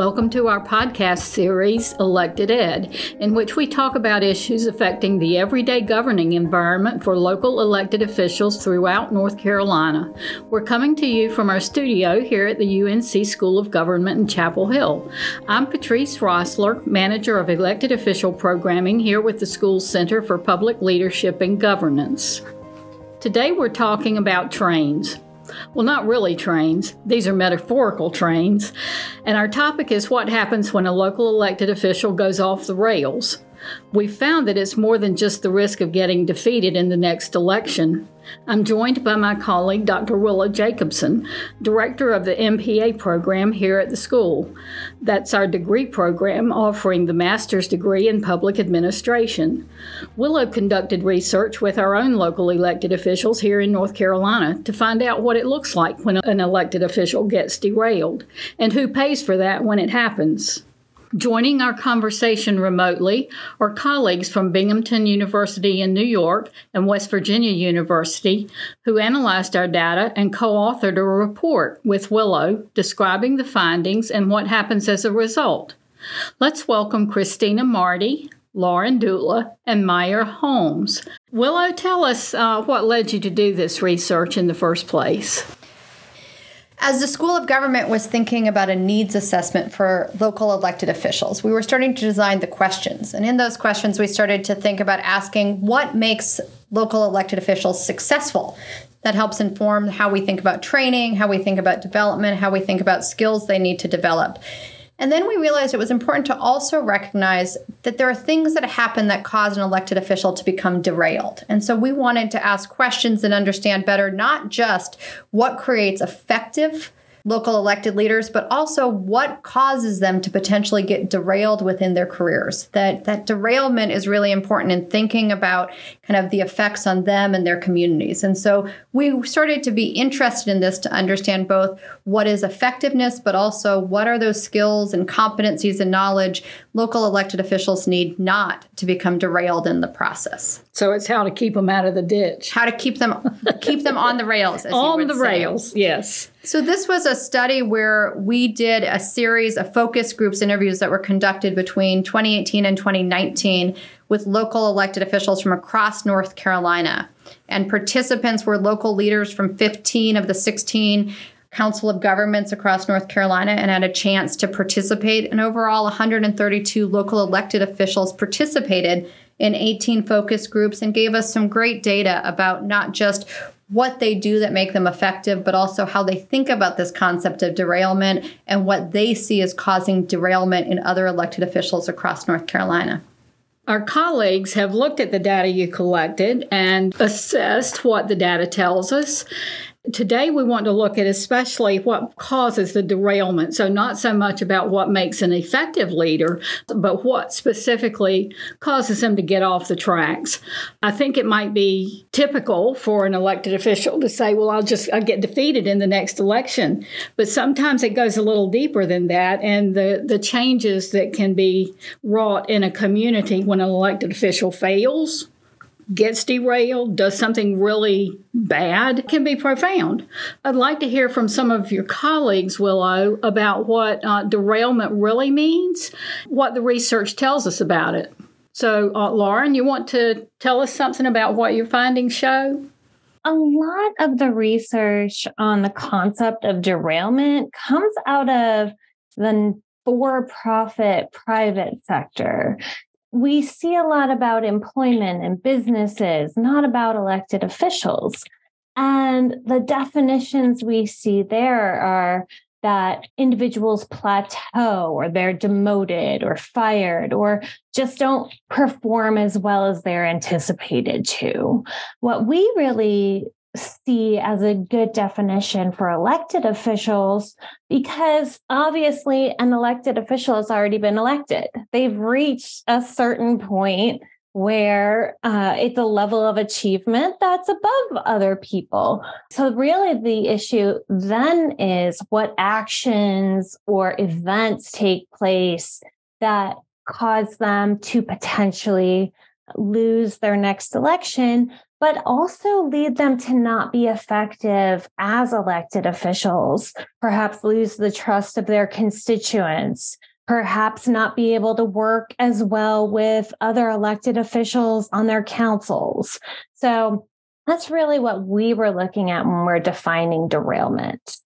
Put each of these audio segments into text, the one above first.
Welcome to our podcast series, Elected Ed, in which we talk about issues affecting the everyday governing environment for local elected officials throughout North Carolina. We're coming to you from our studio here at the UNC School of Government in Chapel Hill. I'm Patrice Roesler, Manager of Elected Official Programming here with the school's Center for Public Leadership and Governance. Today we're talking about trains. Well, not really trains, these are metaphorical trains. And our topic is what happens when a local elected official goes off the rails. We found that it's more than just the risk of getting defeated in the next election. I'm joined by my colleague, Dr. Willow Jacobson, director of the MPA program here at the school. That's our degree program offering the master's degree in public administration. Willow conducted research with our own local elected officials here in North Carolina to find out what it looks like when an elected official gets derailed and who pays for that when it happens. Joining our conversation remotely are colleagues from Binghamton University in New York and West Virginia University who analyzed our data and co authored a report with Willow describing the findings and what happens as a result. Let's welcome Christina Marty, Lauren Dula, and Maya Holmes. Willow, tell us uh, what led you to do this research in the first place. As the School of Government was thinking about a needs assessment for local elected officials, we were starting to design the questions. And in those questions, we started to think about asking what makes local elected officials successful. That helps inform how we think about training, how we think about development, how we think about skills they need to develop. And then we realized it was important to also recognize that there are things that happen that cause an elected official to become derailed. And so we wanted to ask questions and understand better not just what creates effective local elected leaders, but also what causes them to potentially get derailed within their careers. That that derailment is really important in thinking about kind of the effects on them and their communities. And so we started to be interested in this to understand both what is effectiveness, but also what are those skills and competencies and knowledge local elected officials need not to become derailed in the process. So it's how to keep them out of the ditch. How to keep them keep them on the rails. on the say. rails, yes. So this was a study where we did a series of focus groups interviews that were conducted between 2018 and 2019 with local elected officials from across North Carolina. And participants were local leaders from 15 of the 16 Council of Governments across North Carolina and had a chance to participate. And overall, 132 local elected officials participated in 18 focus groups and gave us some great data about not just what they do that make them effective, but also how they think about this concept of derailment and what they see as causing derailment in other elected officials across North Carolina. Our colleagues have looked at the data you collected and assessed what the data tells us Today, we want to look at especially what causes the derailment. So, not so much about what makes an effective leader, but what specifically causes them to get off the tracks. I think it might be typical for an elected official to say, Well, I'll just I'll get defeated in the next election. But sometimes it goes a little deeper than that. And the, the changes that can be wrought in a community when an elected official fails gets derailed, does something really bad, can be profound. I'd like to hear from some of your colleagues, Willow, about what uh, derailment really means, what the research tells us about it. So, uh, Lauren, you want to tell us something about what your findings show? A lot of the research on the concept of derailment comes out of the for profit private sector we see a lot about employment and businesses, not about elected officials. And the definitions we see there are that individuals plateau or they're demoted or fired or just don't perform as well as they're anticipated to. What we really see as a good definition for elected officials because obviously an elected official has already been elected. They've reached a certain point where uh, it's a level of achievement that's above other people. So, really, the issue then is what actions or events take place that cause them to potentially lose their next election but also lead them to not be effective as elected officials, perhaps lose the trust of their constituents, perhaps not be able to work as well with other elected officials on their councils. So that's really what we were looking at when we're defining derailment.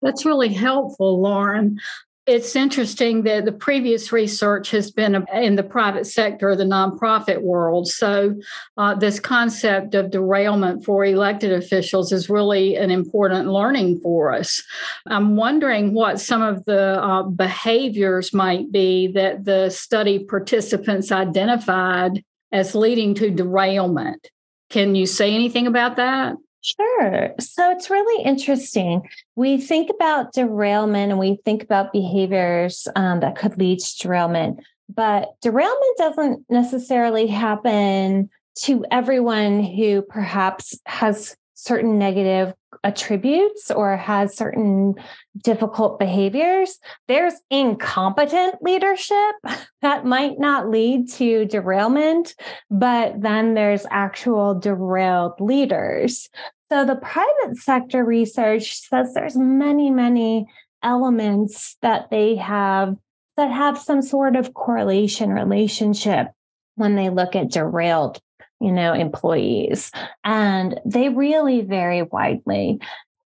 That's really helpful, Lauren. It's interesting that the previous research has been in the private sector, the nonprofit world. So, uh, this concept of derailment for elected officials is really an important learning for us. I'm wondering what some of the uh, behaviors might be that the study participants identified as leading to derailment. Can you say anything about that? Sure. So it's really interesting. We think about derailment and we think about behaviors um, that could lead to derailment, but derailment doesn't necessarily happen to everyone who perhaps has certain negative attributes or has certain difficult behaviors. There's incompetent leadership that might not lead to derailment, but then there's actual derailed leaders. So the private sector research says there's many, many elements that they have that have some sort of correlation relationship when they look at derailed you know employees and they really vary widely.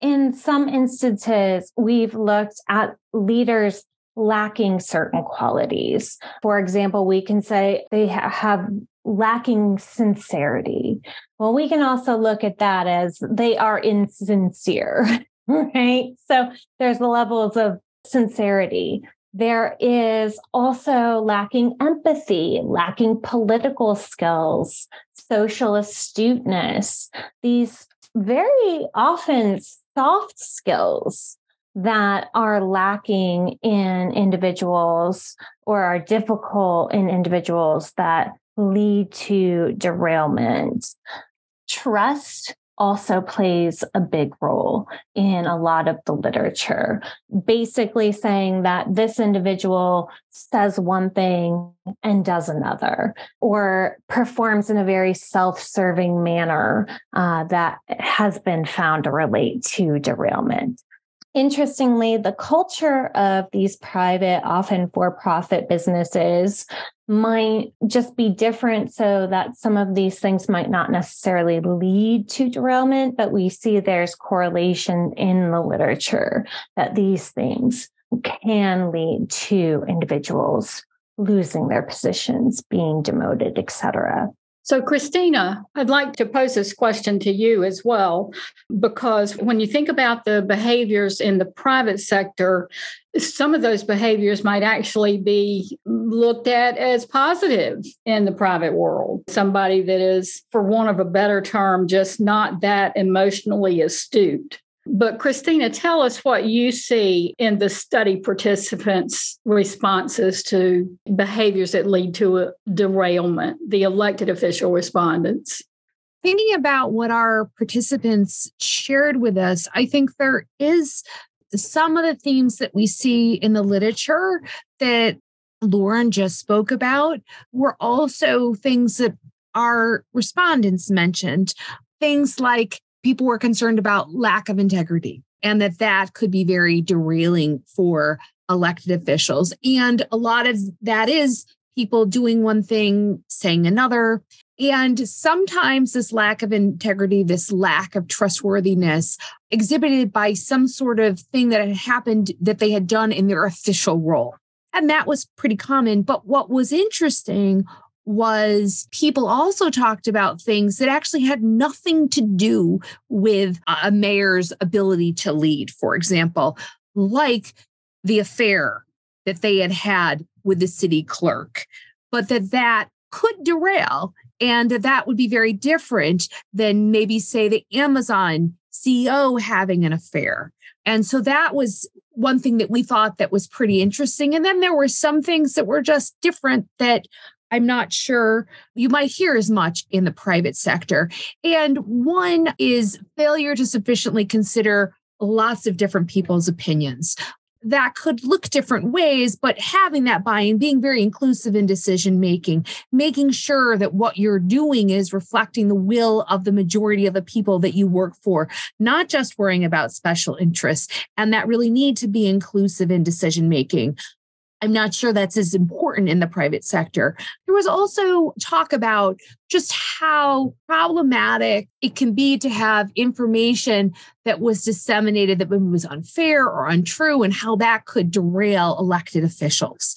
In some instances we've looked at leaders lacking certain qualities. For example we can say they have lacking sincerity. Well, we can also look at that as they are insincere, right? So there's the levels of sincerity. There is also lacking empathy, lacking political skills, social astuteness, these very often soft skills that are lacking in individuals or are difficult in individuals that lead to derailment. Trust also plays a big role in a lot of the literature, basically saying that this individual says one thing and does another, or performs in a very self serving manner uh, that has been found to relate to derailment. Interestingly, the culture of these private, often for profit businesses might just be different so that some of these things might not necessarily lead to derailment, but we see there's correlation in the literature that these things can lead to individuals losing their positions, being demoted, et cetera. So, Christina, I'd like to pose this question to you as well, because when you think about the behaviors in the private sector, some of those behaviors might actually be looked at as positive in the private world. Somebody that is, for want of a better term, just not that emotionally astute. But Christina, tell us what you see in the study participants' responses to behaviors that lead to a derailment, the elected official respondents. Thinking about what our participants shared with us, I think there is some of the themes that we see in the literature that Lauren just spoke about were also things that our respondents mentioned. Things like people were concerned about lack of integrity and that that could be very derailing for elected officials. And a lot of that is people doing one thing, saying another. And sometimes this lack of integrity, this lack of trustworthiness, exhibited by some sort of thing that had happened that they had done in their official role. And that was pretty common. But what was interesting was people also talked about things that actually had nothing to do with a mayor's ability to lead, for example, like the affair that they had had with the city clerk, but that that could derail and that that would be very different than maybe say the Amazon CEO having an affair. And so that was one thing that we thought that was pretty interesting. And then there were some things that were just different that I'm not sure you might hear as much in the private sector. And one is failure to sufficiently consider lots of different people's opinions. that could look different ways, but having that buy in, being very inclusive in decision making, making sure that what you're doing is reflecting the will of the majority of the people that you work for, not just worrying about special interests, and that really need to be inclusive in decision making. I'm not sure that's as important in the private sector. There was also talk about just how problematic it can be to have information that was disseminated that was unfair or untrue and how that could derail elected officials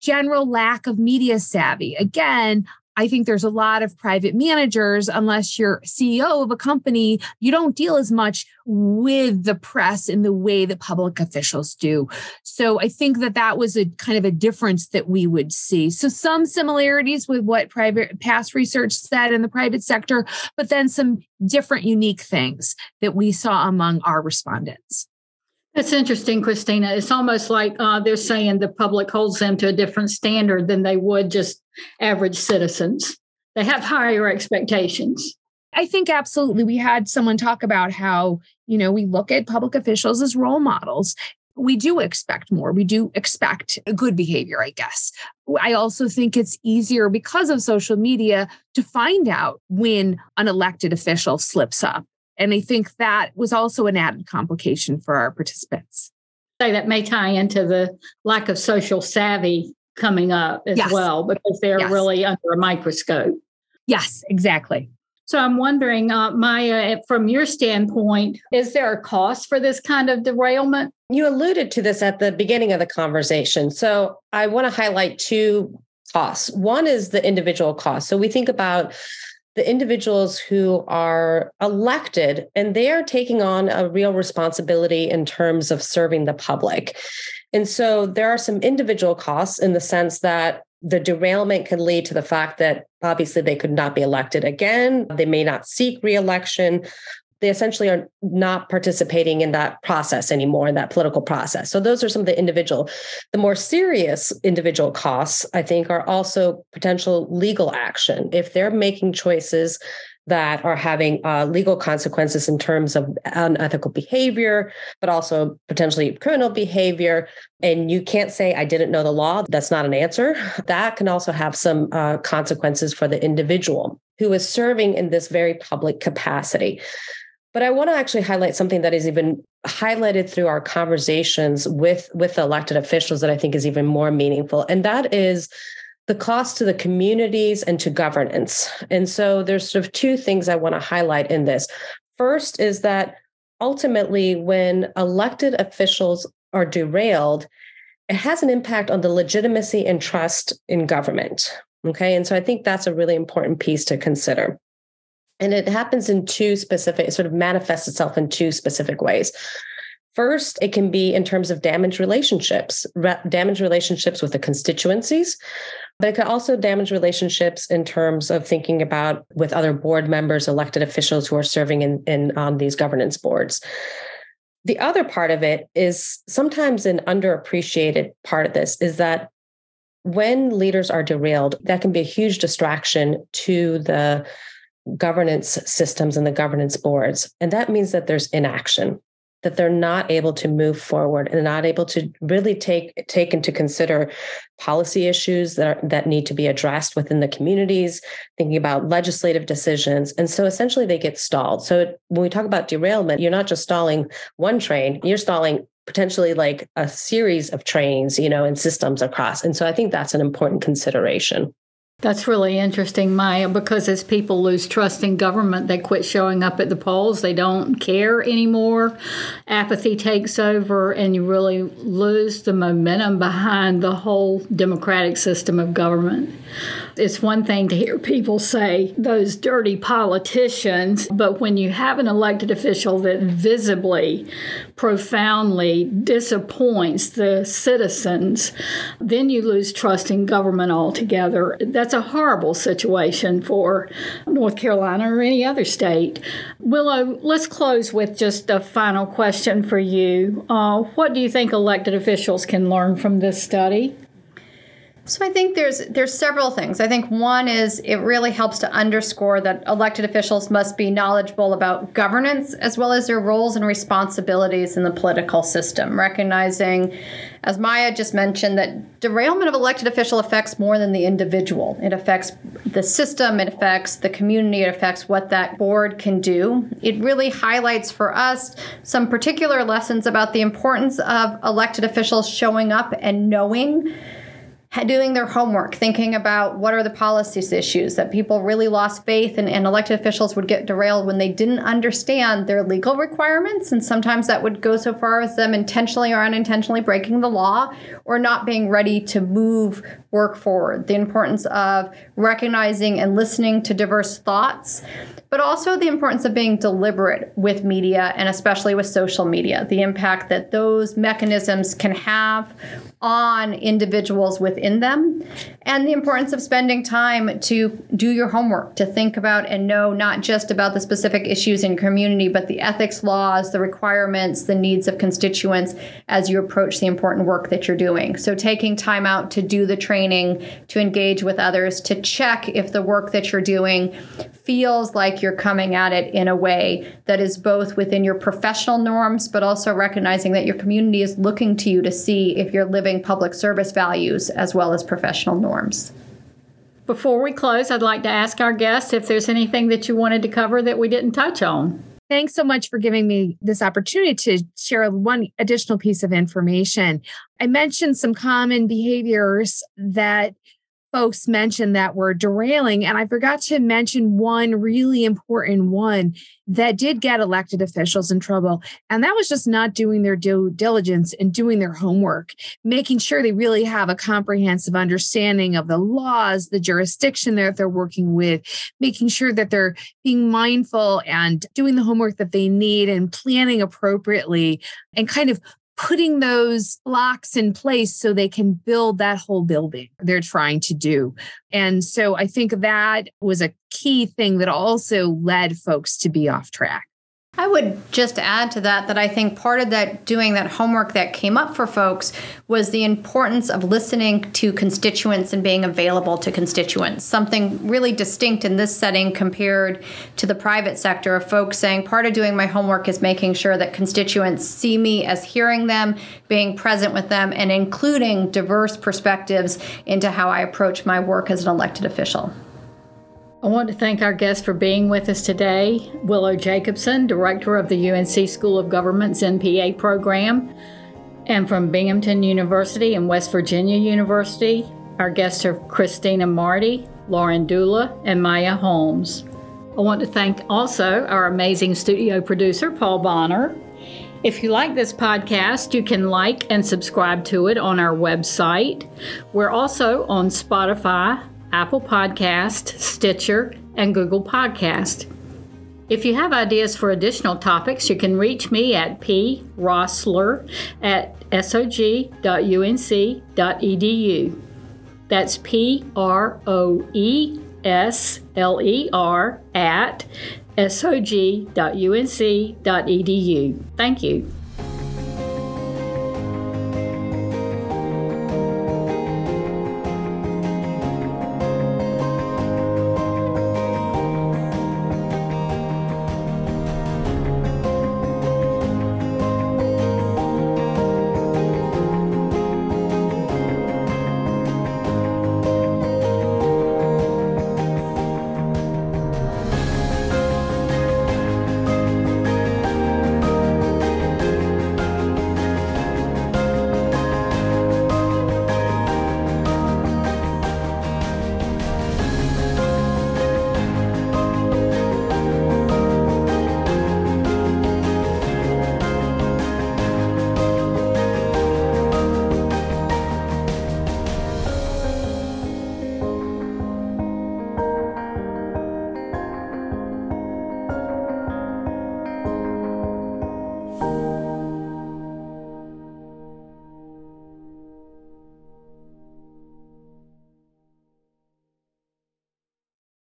general lack of media savvy. Again, I think there's a lot of private managers, unless you're CEO of a company, you don't deal as much with the press in the way that public officials do. So I think that that was a kind of a difference that we would see. So some similarities with what private past research said in the private sector, but then some different unique things that we saw among our respondents. It's interesting, Christina. It's almost like uh, they're saying the public holds them to a different standard than they would just average citizens. They have higher expectations. I think absolutely. We had someone talk about how, you know, we look at public officials as role models. We do expect more. We do expect good behavior, I guess. I also think it's easier because of social media to find out when an elected official slips up and I think that was also an added complication for our participants. Say that may tie into the lack of social savvy coming up as yes. well, because they're yes. really under a microscope. Yes, exactly. So I'm wondering, uh, Maya, from your standpoint, is there a cost for this kind of derailment? You alluded to this at the beginning of the conversation. So I want to highlight two costs. One is the individual cost. So we think about the individuals who are elected and they are taking on a real responsibility in terms of serving the public. And so there are some individual costs in the sense that the derailment can lead to the fact that obviously they could not be elected again. They may not seek reelection they essentially are not participating in that process anymore in that political process so those are some of the individual the more serious individual costs i think are also potential legal action if they're making choices that are having uh, legal consequences in terms of unethical behavior, but also potentially criminal behavior. And you can't say, I didn't know the law. That's not an answer. That can also have some uh, consequences for the individual who is serving in this very public capacity. But I want to actually highlight something that is even highlighted through our conversations with with elected officials that I think is even more meaningful, and that is the cost to the communities and to governance. And so there's sort of two things I want to highlight in this. First is that ultimately, when elected officials are derailed, it has an impact on the legitimacy and trust in government. Okay. And so I think that's a really important piece to consider. And it happens in two specific, sort of manifests itself in two specific ways. First, it can be in terms of damaged relationships, re- damaged relationships with the constituencies, but it can also damage relationships in terms of thinking about with other board members, elected officials who are serving in, in on these governance boards. The other part of it is sometimes an underappreciated part of this is that when leaders are derailed, that can be a huge distraction to the governance systems and the governance boards. And that means that there's inaction, that they're not able to move forward and not able to really take take into consider policy issues that are, that need to be addressed within the communities, thinking about legislative decisions. And so essentially they get stalled. So when we talk about derailment, you're not just stalling one train, you're stalling potentially like a series of trains, you know, and systems across. And so I think that's an important consideration. That's really interesting, Maya, because as people lose trust in government, they quit showing up at the polls. They don't care anymore. Apathy takes over, and you really lose the momentum behind the whole democratic system of government. It's one thing to hear people say those dirty politicians, but when you have an elected official that visibly, profoundly disappoints the citizens, then you lose trust in government altogether. That's a horrible situation for North Carolina or any other state. Willow, let's close with just a final question for you. Uh, what do you think elected officials can learn from this study? So I think there's there's several things. I think one is it really helps to underscore that elected officials must be knowledgeable about governance as well as their roles and responsibilities in the political system, recognizing as Maya just mentioned that derailment of elected official affects more than the individual. It affects the system, it affects the community, it affects what that board can do. It really highlights for us some particular lessons about the importance of elected officials showing up and knowing doing their homework, thinking about what are the policies issues that people really lost faith and, and elected officials would get derailed when they didn't understand their legal requirements. And sometimes that would go so far as them intentionally or unintentionally breaking the law or not being ready to move work forward. The importance of recognizing and listening to diverse thoughts but also the importance of being deliberate with media and especially with social media, the impact that those mechanisms can have on individuals within them, and the importance of spending time to do your homework, to think about and know not just about the specific issues in community, but the ethics laws, the requirements, the needs of constituents as you approach the important work that you're doing. So, taking time out to do the training, to engage with others, to check if the work that you're doing feels like you're coming at it in a way that is both within your professional norms, but also recognizing that your community is looking to you to see if you're living public service values as well as professional norms. Before we close, I'd like to ask our guests if there's anything that you wanted to cover that we didn't touch on. Thanks so much for giving me this opportunity to share one additional piece of information. I mentioned some common behaviors that folks mentioned that were derailing. And I forgot to mention one really important one that did get elected officials in trouble. And that was just not doing their due diligence and doing their homework, making sure they really have a comprehensive understanding of the laws, the jurisdiction that they're working with, making sure that they're being mindful and doing the homework that they need and planning appropriately and kind of putting those blocks in place so they can build that whole building they're trying to do. And so I think that was a key thing that also led folks to be off track. I would just add to that that I think part of that doing that homework that came up for folks was the importance of listening to constituents and being available to constituents. Something really distinct in this setting compared to the private sector of folks saying part of doing my homework is making sure that constituents see me as hearing them, being present with them, and including diverse perspectives into how I approach my work as an elected official. I want to thank our guest for being with us today Willow Jacobson, Director of the UNC School of Government's MPA program, and from Binghamton University and West Virginia University. Our guests are Christina Marty, Lauren Dula, and Maya Holmes. I want to thank also our amazing studio producer, Paul Bonner. If you like this podcast, you can like and subscribe to it on our website. We're also on Spotify, Apple Podcast, Stitcher, and Google Podcast. If you have ideas for additional topics, you can reach me at proesler at sog.unc.edu. That's P R O E S L E R at sog.unc.edu. Thank you.